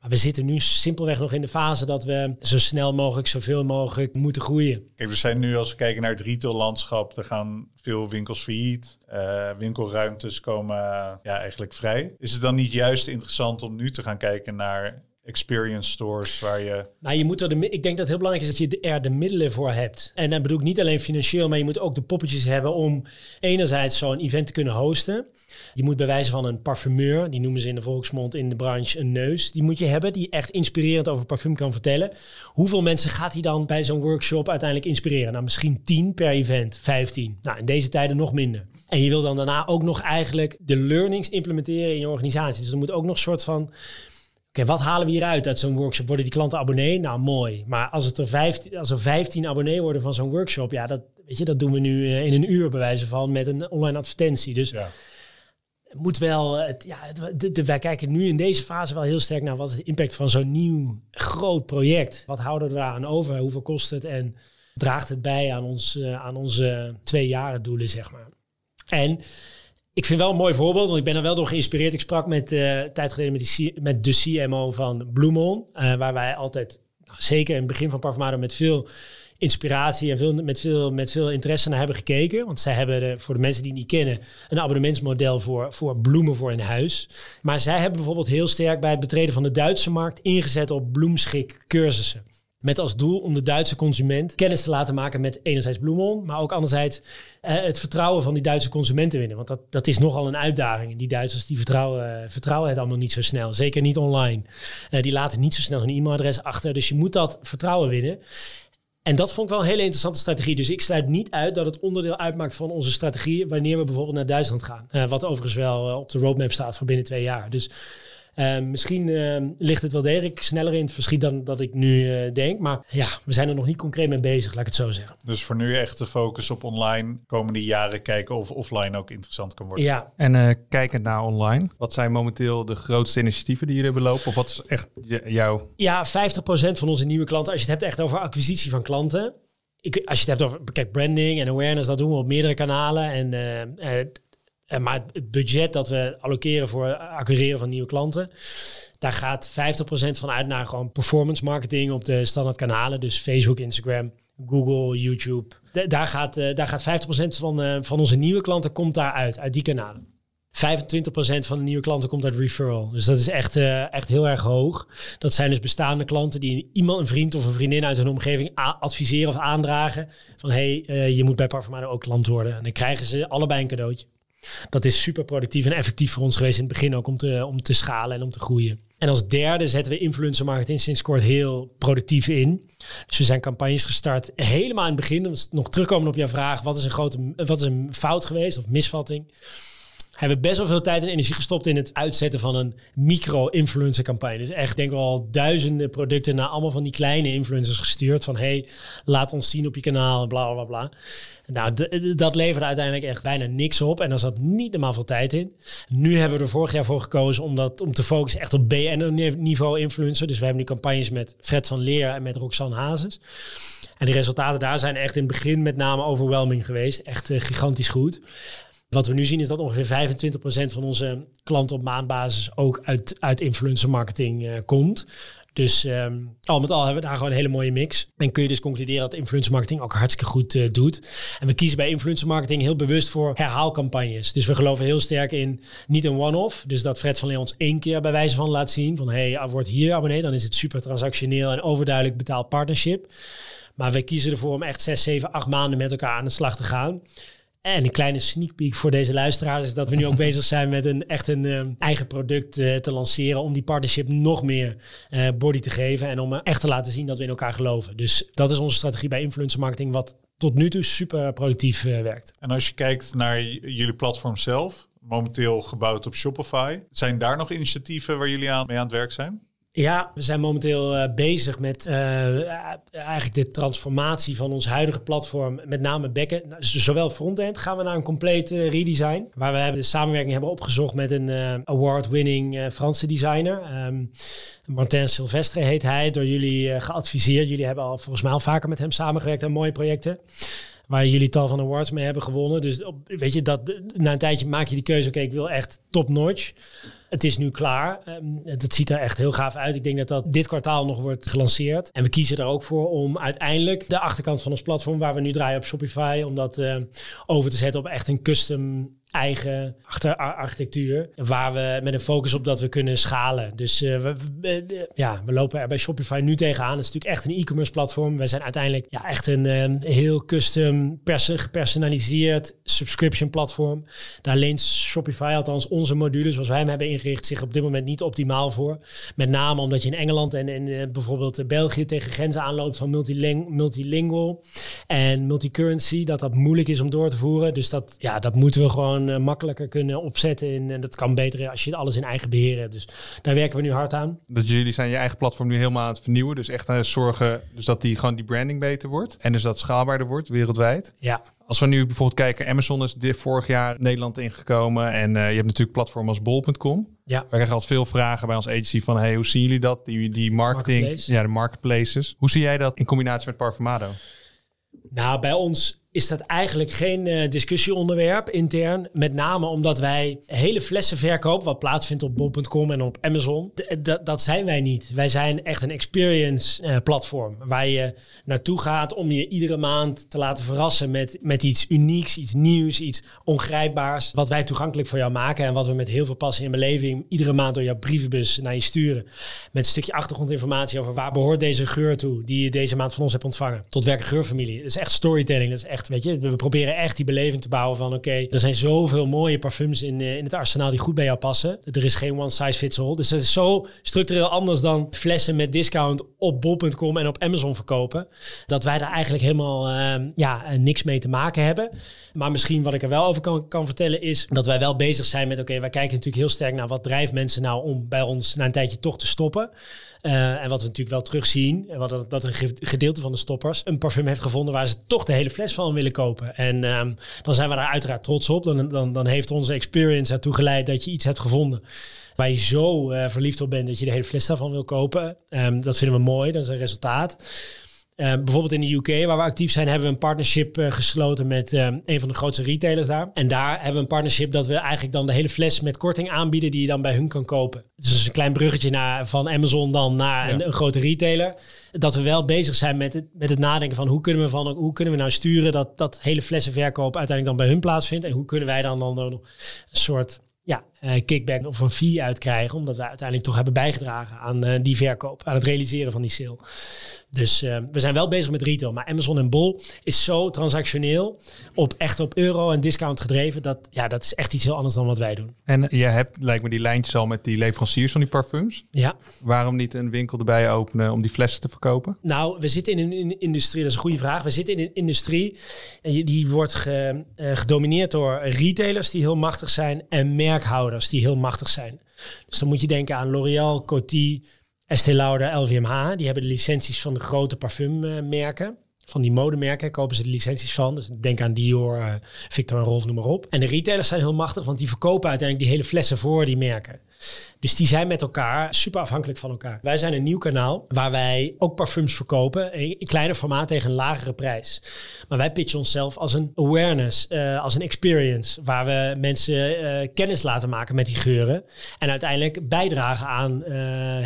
Maar we zitten nu simpelweg nog in de fase dat we zo snel mogelijk, zoveel mogelijk moeten groeien. Kijk, we zijn nu, als we kijken naar het retaillandschap, er gaan veel winkels failliet. Eh, winkelruimtes komen ja, eigenlijk vrij. Is het dan niet juist interessant om nu te gaan kijken naar experience stores waar je... Nou, je moet er de, ik denk dat het heel belangrijk is dat je er de middelen voor hebt. En dan bedoel ik niet alleen financieel, maar je moet ook de poppetjes hebben om enerzijds zo'n event te kunnen hosten. Je moet bij wijze van een parfumeur, die noemen ze in de volksmond in de branche een neus, die moet je hebben, die echt inspirerend over parfum kan vertellen. Hoeveel mensen gaat hij dan bij zo'n workshop uiteindelijk inspireren? Nou, misschien 10 per event, 15. Nou, in deze tijden nog minder. En je wil dan daarna ook nog eigenlijk de learnings implementeren in je organisatie. Dus er moet ook nog een soort van Oké, wat halen we hieruit uit zo'n workshop? Worden die klanten abonnee? Nou, mooi. Maar als, het er, 15, als er 15 abonnee worden van zo'n workshop, ja, dat, weet je, dat doen we nu eh, in een uur bij wijze van met een online advertentie. Dus Ja. moet wel, het, ja, het- de, de- wij kijken nu in deze fase wel heel sterk naar wat is de impact van zo'n nieuw groot project. Wat houden we eraan over? Hoeveel kost het? En draagt het bij aan, ons, eh, aan onze twee jaren doelen, zeg maar. En ik vind wel een mooi voorbeeld, want ik ben er wel door geïnspireerd. Ik sprak met, uh, tijd geleden met, de CMO van Bloemon, uh, waar wij altijd, nou, zeker in het begin van Parfumado, met veel inspiratie en veel, met, veel, met veel interesse naar hebben gekeken. Want zij hebben, voor de mensen die het niet kennen, een abonnementsmodel voor, voor bloemen voor in huis. Maar zij hebben bijvoorbeeld heel sterk bij het betreden van de Duitse markt ingezet op bloemschik cursussen. Met als doel om de Duitse consument kennis te laten maken met enerzijds Bloemon, maar ook anderzijds eh, het vertrouwen van die Duitse consumenten winnen. Want dat, dat is nogal een uitdaging. Die Duitsers die vertrouwen, vertrouwen het allemaal niet zo snel. Zeker niet online. Uh, die laten niet zo snel hun e-mailadres achter. Dus je moet dat vertrouwen winnen. En dat vond ik wel een hele interessante strategie. Dus ik sluit niet uit dat het onderdeel uitmaakt van onze strategie wanneer we bijvoorbeeld naar Duitsland gaan. Wat overigens wel op de roadmap staat voor binnen twee jaar. Dus uh, misschien uh, ligt het wel degelijk sneller in het verschiet dan dat ik nu uh, denk. Maar ja, we zijn er nog niet concreet mee bezig, laat ik het zo zeggen. Dus voor nu echt de focus op online. Komende jaren kijken of offline ook interessant kan worden. Ja. En kijkend naar online, wat zijn momenteel de grootste initiatieven die jullie hebben lopen? Of wat is echt jouw... Ja, 50% van onze nieuwe klanten, als je het hebt echt over acquisitie van klanten. Ik, als je het hebt over, kijk, branding en awareness, dat doen we op meerdere kanalen. En uh, maar het budget dat we allokeren voor acquireren van nieuwe klanten, daar gaat 50% van uit naar gewoon performance marketing op de standaard kanalen. Dus Facebook, Instagram, Google, YouTube. daar, gaat, uh, daar gaat 50% van, uh, van onze nieuwe klanten komt daar uit, uit die kanalen. 25% van de nieuwe klanten komt uit referral. Dus dat is echt, echt heel erg hoog. Dat zijn dus bestaande klanten die iemand, een vriend of een vriendin uit hun omgeving adviseren of aandragen. Van hey, je moet bij Parfumado ook klant worden. En dan krijgen ze allebei een cadeautje. Dat is super productief en effectief voor ons geweest in het begin ook om te, om te schalen en om te groeien. En als derde zetten we influencer marketing sinds kort heel productief in. Dus we zijn campagnes gestart helemaal in het begin. Nog terugkomen op jouw vraag, wat is een grote wat is een fout geweest of misvatting? Hebben best wel veel tijd en energie gestopt in het uitzetten van een micro-influencer campagne. Dus echt denk wel duizenden producten naar allemaal van die kleine influencers gestuurd. Van hey, laat ons zien op je kanaal, bla bla bla. Nou, dat leverde uiteindelijk echt bijna niks op. En daar zat niet normaal veel tijd in. Nu hebben we er vorig jaar voor gekozen om, dat, om te focussen echt op BN-niveau influencer. Dus we hebben nu campagnes met Fred van Leer en met Roxanne Hazes. En de resultaten daar zijn echt in het begin met name overwhelming geweest. Echt uh, gigantisch goed. Wat we nu zien is dat ongeveer 25% van onze klanten op maandbasis ook uit, uit influencer marketing uh, komt. Dus um, al met al hebben we daar gewoon een hele mooie mix. En kun je dus concluderen dat influencer marketing ook hartstikke goed uh, doet. En we kiezen bij influencer marketing heel bewust voor herhaalcampagnes. Dus we geloven heel sterk in niet een one-off. Dus dat Fred van Leeuwen ons één keer bij wijze van laat zien. Van hey, word hier abonnee. Dan is het super transactioneel en overduidelijk betaald partnership. Maar we kiezen ervoor om echt 6, 7, 8 maanden met elkaar aan de slag te gaan. En een kleine sneak peek voor deze luisteraars is dat we nu ook bezig zijn met een echt een um, eigen product uh, te lanceren om die partnership nog meer uh, body te geven en om uh, echt te laten zien dat we in elkaar geloven. Dus dat is onze strategie bij influencer marketing, wat tot nu toe super productief werkt. En als je kijkt naar jullie platform zelf, momenteel gebouwd op Shopify, zijn daar nog initiatieven waar jullie aan mee aan het werk zijn? Ja, we zijn momenteel uh, bezig met uh, eigenlijk de transformatie van ons huidige platform, met name backend. Nou, dus zowel frontend gaan we naar een complete uh, redesign, waar we de samenwerking hebben opgezocht met een award-winning Franse designer. Um, Martin Silvestre heet hij, door jullie geadviseerd. Jullie hebben al volgens mij al vaker met hem samengewerkt aan mooie projecten waar jullie tal van awards mee hebben gewonnen. Dus weet je, dat, na een tijdje maak je die keuze, oké, ik wil echt top-notch. Het is nu klaar. Um, dat ziet er echt heel gaaf uit. Ik denk dat dat dit kwartaal nog wordt gelanceerd. En we kiezen er ook voor om uiteindelijk de achterkant van ons platform, waar we nu draaien op Shopify, om dat uh, over te zetten op echt een custom eigen achter architectuur. Waar we met een focus op dat we kunnen schalen. Dus uh, we, we, ja, we lopen er bij Shopify nu tegenaan. Het is natuurlijk echt een e-commerce platform. Wij zijn uiteindelijk ja, echt een um, heel custom, pers gepersonaliseerd subscription platform. Daar leent Shopify althans onze modules zoals wij hem hebben ingericht zich op dit moment niet optimaal voor. Met name omdat je in Engeland en, en uh, bijvoorbeeld België tegen grenzen aanloopt van multiling multilingual en multicurrency. Dat dat moeilijk is om door te voeren. Dus dat, ja, dat moeten we gewoon uh, makkelijker kunnen opzetten. En dat kan beter als je alles in eigen beheer hebt. Dus daar werken we nu hard aan. Dus jullie zijn je eigen platform nu helemaal aan het vernieuwen. Dus echt aan het zorgen dus dat die gewoon die branding beter wordt. En dus dat schaalbaarder wordt wereldwijd. Ja. Als we nu bijvoorbeeld kijken, Amazon is dit vorig jaar Nederland ingekomen. En uh, je hebt natuurlijk platform als bol.com. Ja. We krijgen altijd veel vragen bij ons agency van, hey, hoe zien jullie dat? Die, die marketing, Marketplace. ja, de marketplaces. Hoe zie jij dat in combinatie met Parfumado? Nou, bij ons is dat eigenlijk geen uh, discussieonderwerp intern. Met name omdat wij hele flessen verkopen, wat plaatsvindt op bol.com en op Amazon. dat zijn wij niet. Wij zijn echt een experience uh, platform waar je naartoe gaat om je iedere maand te laten verrassen met, met iets unieks, iets nieuws, iets ongrijpbaars. Wat wij toegankelijk voor jou maken en wat we met heel veel passie en beleving iedere maand door jouw brievenbus naar je sturen. Met een stukje achtergrondinformatie over waar behoort deze geur toe die je deze maand van ons hebt ontvangen. Tot welke geurfamilie. Dat is echt storytelling. Dat is echt, weet je, we proberen echt die beleving te bouwen van oké, er zijn zoveel mooie parfums in, eh, in het arsenaal die goed bij jou passen. Er is geen one size fits all. Dus het is zo structureel anders dan flessen met discount op bol.com en op Amazon verkopen. Dat wij daar eigenlijk helemaal uh, ja, eh, niks mee te maken hebben. Maar misschien wat ik er wel over kan, kan vertellen is dat wij wel bezig zijn met oké, wij kijken natuurlijk heel sterk naar wat drijft mensen nou om bij ons na een tijdje toch te stoppen. Uh, en wat we natuurlijk wel terugzien, en wat dat, een gedeelte van de stoppers een parfum heeft gevonden waar ze toch de hele fles van willen kopen. En um, dan zijn we daar uiteraard trots op. Dan, dan, dan heeft onze experience ertoe geleid dat je iets hebt gevonden waar je zo uh, verliefd op bent dat je de hele fles daarvan wil kopen. Um, dat vinden we mooi, dat is een resultaat. Uh, bijvoorbeeld in de UK, waar we actief zijn, hebben we een partnership uh, gesloten met uh, een van de grootste retailers daar. En daar hebben we een partnership dat we eigenlijk dan de hele fles met korting aanbieden die je dan bij hun kan kopen. Het is dus een klein bruggetje naar, van Amazon dan naar ja. een, een, grote retailer. Dat we wel bezig zijn met het, met het nadenken van hoe kunnen we, van, hoe kunnen we nou sturen dat dat hele flessenverkoop uiteindelijk dan bij hun plaatsvindt. En hoe kunnen wij dan, dan een soort ja, kickback of een fee uitkrijgen. Omdat we uiteindelijk toch hebben bijgedragen aan uh, die verkoop, aan het realiseren van die sale. Dus uh, we zijn wel bezig met retail. Maar Amazon en Bol is zo transactioneel, op echt op euro en discount gedreven. Dat, ja, dat is echt iets heel anders dan wat wij doen. En je hebt, lijkt me, die lijntjes al met die leveranciers van die parfums. Ja. Waarom niet een winkel erbij openen om die flessen te verkopen? Nou, we zitten in een industrie, dat is een goede vraag. We zitten in een industrie en die wordt ge, gedomineerd door retailers die heel machtig zijn en merkhouders die heel machtig zijn. Dus dan moet je denken aan L'Oréal, Coty, Estée Lauder, LVMH. Die hebben de licenties van de grote parfummerken. Van die modemerken kopen ze de licenties van. Dus denk aan Dior, uh, Victor en Rolf, noem maar op. En de retailers zijn heel machtig, want die verkopen uiteindelijk die hele flessen voor die merken. Dus die zijn met elkaar super afhankelijk van elkaar. Wij zijn een nieuw kanaal waar wij ook parfums verkopen in kleiner formaat tegen een lagere prijs. Maar wij pitchen onszelf als een awareness, uh, als een experience, waar we mensen uh, kennis laten maken met die geuren en uiteindelijk bijdragen aan uh,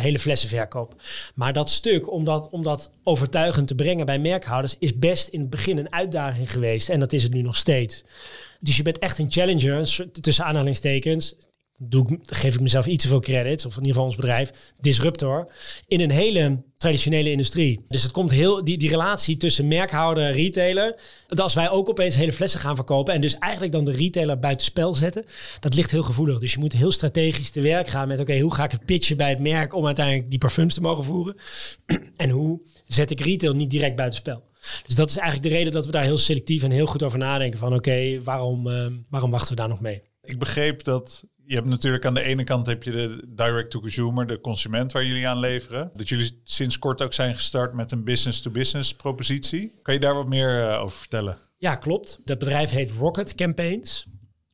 hele flessenverkoop. Maar dat stuk, om dat, om dat overtuigend te brengen bij merkhouders, is best in het begin een uitdaging geweest en dat is het nu nog steeds. Dus je bent echt een challenger, tussen aanhalingstekens geef ik mezelf iets te veel credits, of in ieder geval ons bedrijf, disruptor, in een hele traditionele industrie. Dus het komt heel, die, die relatie tussen merkhouder en retailer, dat als wij ook opeens hele flessen gaan verkopen en dus eigenlijk dan de retailer buitenspel zetten, dat ligt heel gevoelig. Dus je moet heel strategisch te werk gaan met, oké, hoe ga ik het pitchen bij het merk om uiteindelijk die parfums te mogen voeren? en hoe zet ik retail niet direct buitenspel? Dus dat is eigenlijk de reden dat we daar heel selectief en heel goed over nadenken van, oké, waarom, uh, waarom wachten we daar nog mee? Ik begreep dat je hebt natuurlijk aan de ene kant heb je de direct-to-consumer, de consument waar jullie aan leveren. Dat jullie sinds kort ook zijn gestart met een business-to-business propositie. Kan je daar wat meer uh, over vertellen? Ja, klopt. Dat bedrijf heet Rocket Campaigns.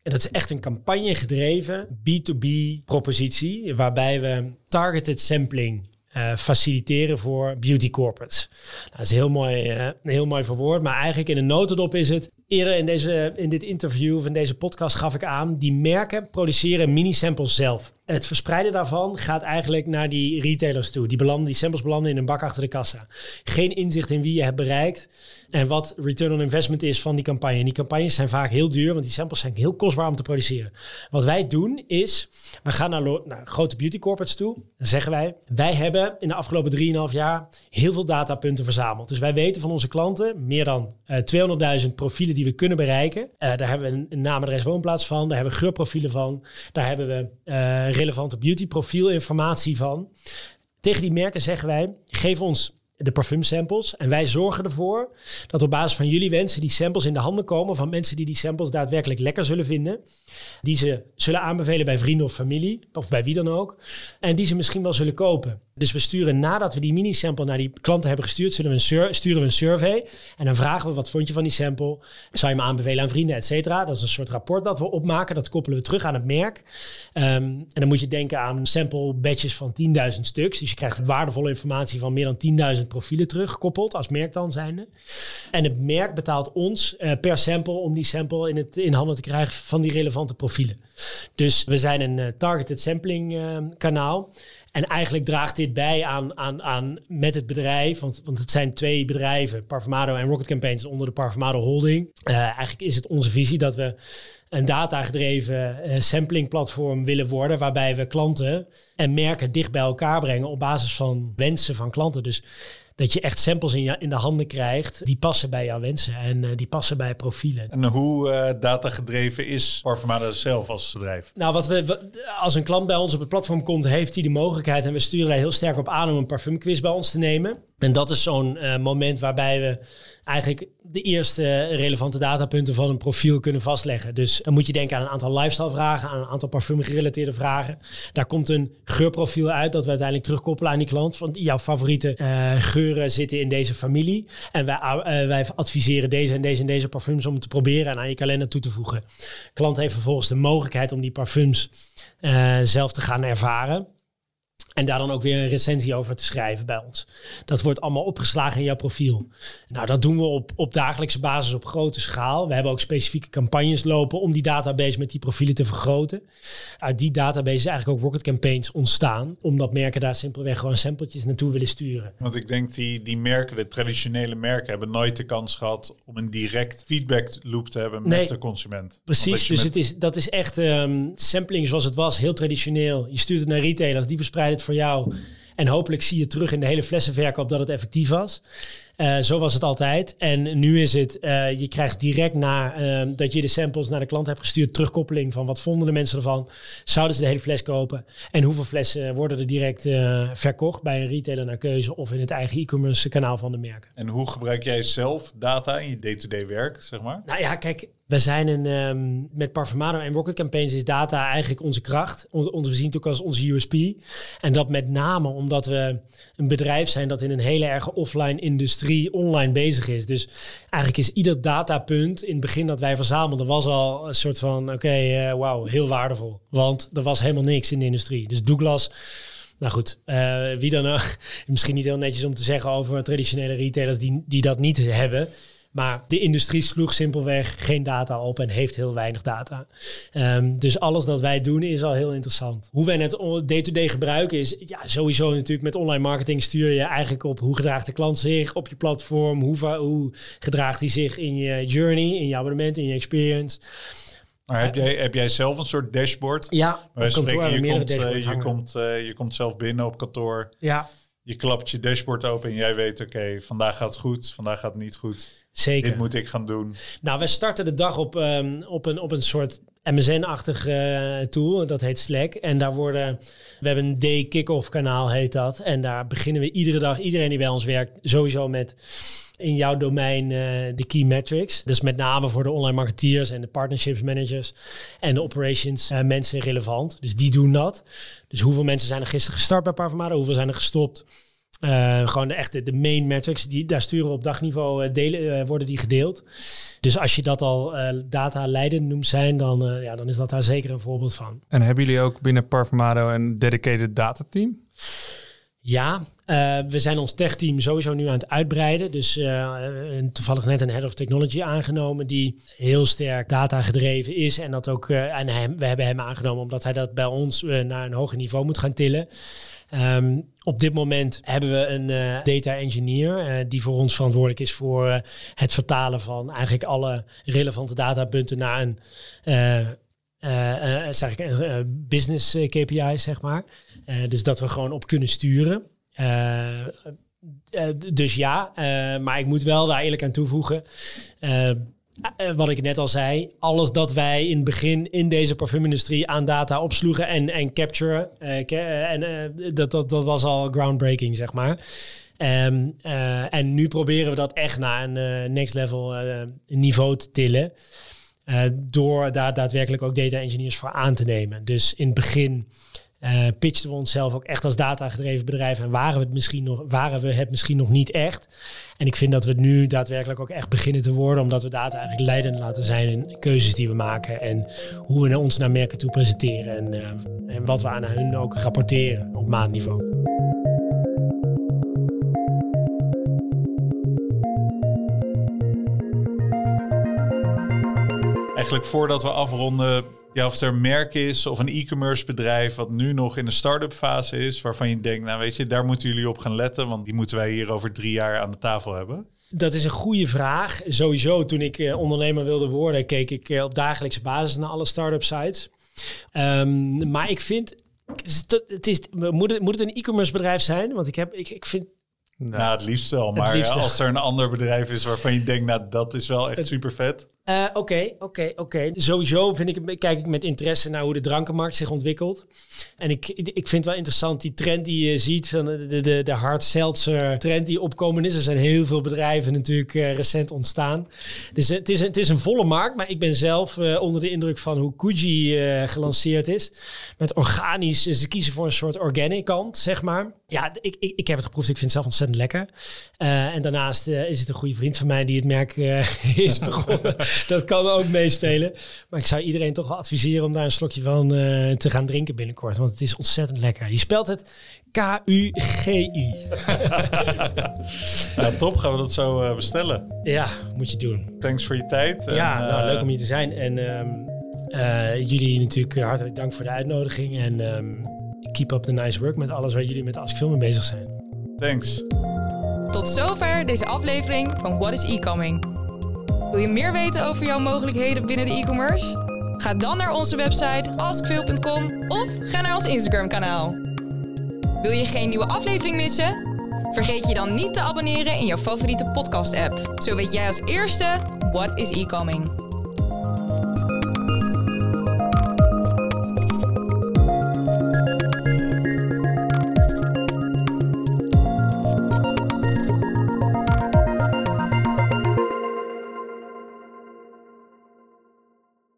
En dat is echt een campagne gedreven B2B propositie, waarbij we targeted sampling uh, faciliteren voor beauty corporates. Nou, dat is heel mooi, uh, heel mooi verwoord, maar eigenlijk in een notendop is het Eerder in, deze, in dit interview of in deze podcast gaf ik aan, die merken produceren mini-samples zelf. Het verspreiden daarvan gaat eigenlijk naar die retailers toe. Die, belanden, die samples belanden in een bak achter de kassa. Geen inzicht in wie je hebt bereikt en wat return on investment is van die campagne. En die campagnes zijn vaak heel duur, want die samples zijn heel kostbaar om te produceren. Wat wij doen is, we gaan naar, naar grote beauty corporates toe. Dan zeggen wij, wij hebben in de afgelopen 3,5 jaar heel veel datapunten verzameld. Dus wij weten van onze klanten meer dan uh, 200.000 profielen die we kunnen bereiken. Uh, daar hebben we een, naam, adres, woonplaats van. Daar hebben we geurprofielen van. Daar hebben we uh, relevante beauty profielinformatie van. Tegen die merken zeggen wij, geef ons de parfumsamples. En wij zorgen ervoor dat op basis van jullie wensen die samples in de handen komen van mensen die die samples daadwerkelijk lekker zullen vinden. Die ze zullen aanbevelen bij vrienden of familie, of bij wie dan ook. En die ze misschien wel zullen kopen. Dus we sturen nadat we die mini-sample naar die klanten hebben gestuurd, we een sturen we een survey. En dan vragen we wat vond je van die sample? Zou je me aanbevelen aan vrienden, et cetera? Dat is een soort rapport dat we opmaken. Dat koppelen we terug aan het merk. Um, en dan moet je denken aan sample batches van 10.000 stuks. Dus je krijgt waardevolle informatie van meer dan 10.000 profielen teruggekoppeld als merk dan zijnde. En het merk betaalt ons uh, per sample om die sample in, het, in handen te krijgen van die relevante profielen. Dus we zijn een uh, targeted sampling uh, kanaal. En eigenlijk draagt dit bij aan, aan, aan met het bedrijf, want, want het zijn twee bedrijven, Parfumado en Rocket Campaigns, onder de Parfumado Holding. Uh, eigenlijk is het onze visie dat we een datagedreven uh, sampling platform willen worden, waarbij we klanten en merken dicht bij elkaar brengen op basis van wensen van klanten. Dus dat je echt samples in, je, in de handen krijgt die passen bij jouw wensen en uh, die passen bij profielen. En hoe uh, datagedreven is Parfumada zelf als bedrijf? Nou, wat we, als een klant bij ons op het platform komt, heeft hij de mogelijkheid en we sturen daar heel sterk op aan om een parfumquiz bij ons te nemen. En dat is zo'n uh, moment waarbij we eigenlijk de eerste relevante datapunten van een profiel kunnen vastleggen. Dus dan moet je denken aan een aantal lifestyle vragen, aan een aantal parfumgerelateerde vragen. Daar komt een geurprofiel uit dat we uiteindelijk terugkoppelen aan die klant. Want jouw favoriete uh, geuren zitten in deze familie. En wij, uh, wij adviseren deze en deze en deze parfums om te proberen en aan je kalender toe te voegen. De klant heeft vervolgens de mogelijkheid om die parfums zelf te gaan ervaren. En daar dan ook weer een recensie over te schrijven bij ons. Dat wordt allemaal opgeslagen in jouw profiel. Nou, dat doen we op, op dagelijkse basis op grote schaal. We hebben ook specifieke campagnes lopen om die database met die profielen te vergroten. Uit die database is eigenlijk ook Rocket Campaigns ontstaan. Omdat merken daar simpelweg gewoon sampletjes naartoe willen sturen. Want ik denk die, die merken, de traditionele merken, hebben nooit de kans gehad om een direct feedback loop te hebben met Nee. de consument. Precies, dus met, het is, dat is echt ehm, sampling zoals het was, heel traditioneel. Je stuurt het naar retailers, die verspreiden het voor jou. En hopelijk zie je terug in de hele flessenverkoop dat het effectief was. Uh, zo was het altijd. En nu is het, uh, je krijgt direct na uh, dat je de samples naar de klant hebt gestuurd, terugkoppeling van wat vonden de mensen ervan. Zouden ze de hele fles kopen? En hoeveel flessen worden er direct eh, verkocht bij een retailer naar keuze of in het eigen e-commerce kanaal van de merken? En hoe gebruik jij zelf data in je day-to-day werk, zeg maar? Nou ja, kijk, we zijn een, um, met Parfumado en Rocket Campaigns is data eigenlijk onze kracht. On, we zien het ook als onze USP. En dat met name omdat we een bedrijf zijn dat in een hele erge offline industrie online bezig is. Dus eigenlijk is ieder datapunt in het begin dat wij verzamelden was al een soort van oké, okay, uh, wauw, heel waardevol. Want er was helemaal niks in de industrie. Dus Douglas nou goed, uh, wie dan ook, misschien niet heel netjes om te zeggen over traditionele retailers die, die dat niet hebben. Maar de industrie sloeg simpelweg geen data op en heeft heel weinig data. Um, dus alles dat wij doen is al heel interessant. Hoe wij het day-to-day gebruiken is ja, sowieso natuurlijk met online marketing stuur je eigenlijk op hoe gedraagt de klant zich op je platform. Hoe, hoe gedraagt hij zich in je journey, in je abonnement, in je experience. Maar heb jij, heb jij zelf een soort dashboard? Ja, Wij spreken, je, komt, uh, je, komt, uh, je komt zelf binnen op kantoor. Ja. Je klapt je dashboard open en jij weet, oké, okay, vandaag gaat het goed, vandaag gaat het niet goed. Zeker. Dit moet ik gaan doen. Nou, we starten de dag op, um, op, een, op een soort MSN-achtig uh, tool. Dat heet Slack. En daar worden... We hebben een day kick-off kanaal, heet dat. En daar beginnen we iedere dag, iedereen die bij ons werkt, sowieso met in jouw domein uh, de key metrics. Dus met name voor de online marketeers en de partnerships managers en de operations uh, mensen relevant. Dus die doen dat. Dus hoeveel mensen zijn er gisteren gestart bij Parfumado? Hoeveel zijn er gestopt? Uh, gewoon de echte de main metrics, die, daar sturen we op dagniveau uh, delen, uh, worden die gedeeld. Dus als je dat al data leidend noemt zijn, dan, ja, dan is dat daar zeker een voorbeeld van. En hebben jullie ook binnen Parfumado een dedicated data team? Ja, uh, we zijn ons techteam sowieso nu aan het uitbreiden. Dus uh, toevallig net een head of technology aangenomen die heel sterk data gedreven is. En dat ook, uh, en we hebben hem aangenomen omdat hij dat bij ons naar een hoger niveau moet gaan tillen. Um, op dit moment hebben we een data engineer die voor ons verantwoordelijk is voor het vertalen van eigenlijk alle relevante datapunten naar een uh, zeg ik, business KPI's, zeg maar. dus dat we gewoon op kunnen sturen. dus ja, maar ik moet wel daar eerlijk aan toevoegen. wat ik net al zei, alles dat wij in het begin in deze parfumindustrie aan data opsloegen en, en capturen, en dat, dat, dat was al groundbreaking, zeg maar. Uh, en nu proberen we dat echt naar een next level niveau te tillen. Door daar daadwerkelijk ook data engineers voor aan te nemen. Dus in het begin pitchten we onszelf ook echt als datagedreven bedrijf. En waren we, het misschien nog, waren we het misschien nog niet echt. En ik vind dat we het nu daadwerkelijk ook echt beginnen te worden. Omdat we data eigenlijk leidend laten zijn in keuzes die we maken. En hoe we ons naar merken toe presenteren. En, en wat we aan hun ook rapporteren op maandniveau. Eigenlijk voordat we afronden, ja, of er een merk is of een e-commerce bedrijf wat nu nog in de start-up fase is, waarvan je denkt, nou weet je, daar moeten jullie op gaan letten, want die moeten wij hier over drie jaar aan de tafel hebben. Dat is een goede vraag. Sowieso, toen ik eh, ondernemer wilde worden, keek ik eh, op dagelijkse basis naar alle start-up sites. Ehm, maar ik vind, het is, moet, het, moet het een e-commerce bedrijf zijn? Want ik, heb, ik, ik vind nou, het liefst wel. Maar als er een ander bedrijf is waarvan je denkt, nou, dat is wel echt super vet. Eh, oké, oké, oké. Sowieso vind ik, kijk ik met interesse naar hoe de drankenmarkt zich ontwikkelt. En ik, ik vind wel interessant die trend die je ziet, de, de, de hard seltzer trend die opkomen is. Er zijn heel veel bedrijven natuurlijk uh, recent ontstaan. Dus het is, het is een volle markt, maar ik ben zelf uh, onder de indruk van hoe Kuji gelanceerd is. Met organisch, ze kiezen voor een soort organic kant, zeg maar. Ja, ik, ik, ik heb het geproefd, ik vind het zelf ontzettend lekker. en daarnaast is het een goede vriend van mij die het merk is begonnen. dat kan ook meespelen. Maar ik zou iedereen toch wel adviseren om daar een slokje van uh, te gaan drinken binnenkort. Want het is ontzettend lekker. Je spelt het K-U-G-I. ja, top, gaan we dat zo uh, bestellen. Ja, moet je doen. Thanks voor je tijd. Ja, en, nou, leuk om hier te zijn. En uh, jullie natuurlijk hartelijk dank voor de uitnodiging. En um, keep up the nice work met alles waar jullie met Ask Film mee bezig zijn. Thanks. Tot zover deze aflevering van What is E-Coming. Wil je meer weten over jouw mogelijkheden binnen de e-commerce? Ga dan naar onze website askveel.com of ga naar ons Instagram kanaal. Wil je geen nieuwe aflevering missen? Vergeet je dan niet te abonneren in jouw favoriete podcast app. Zo weet jij als eerste what is e-coming.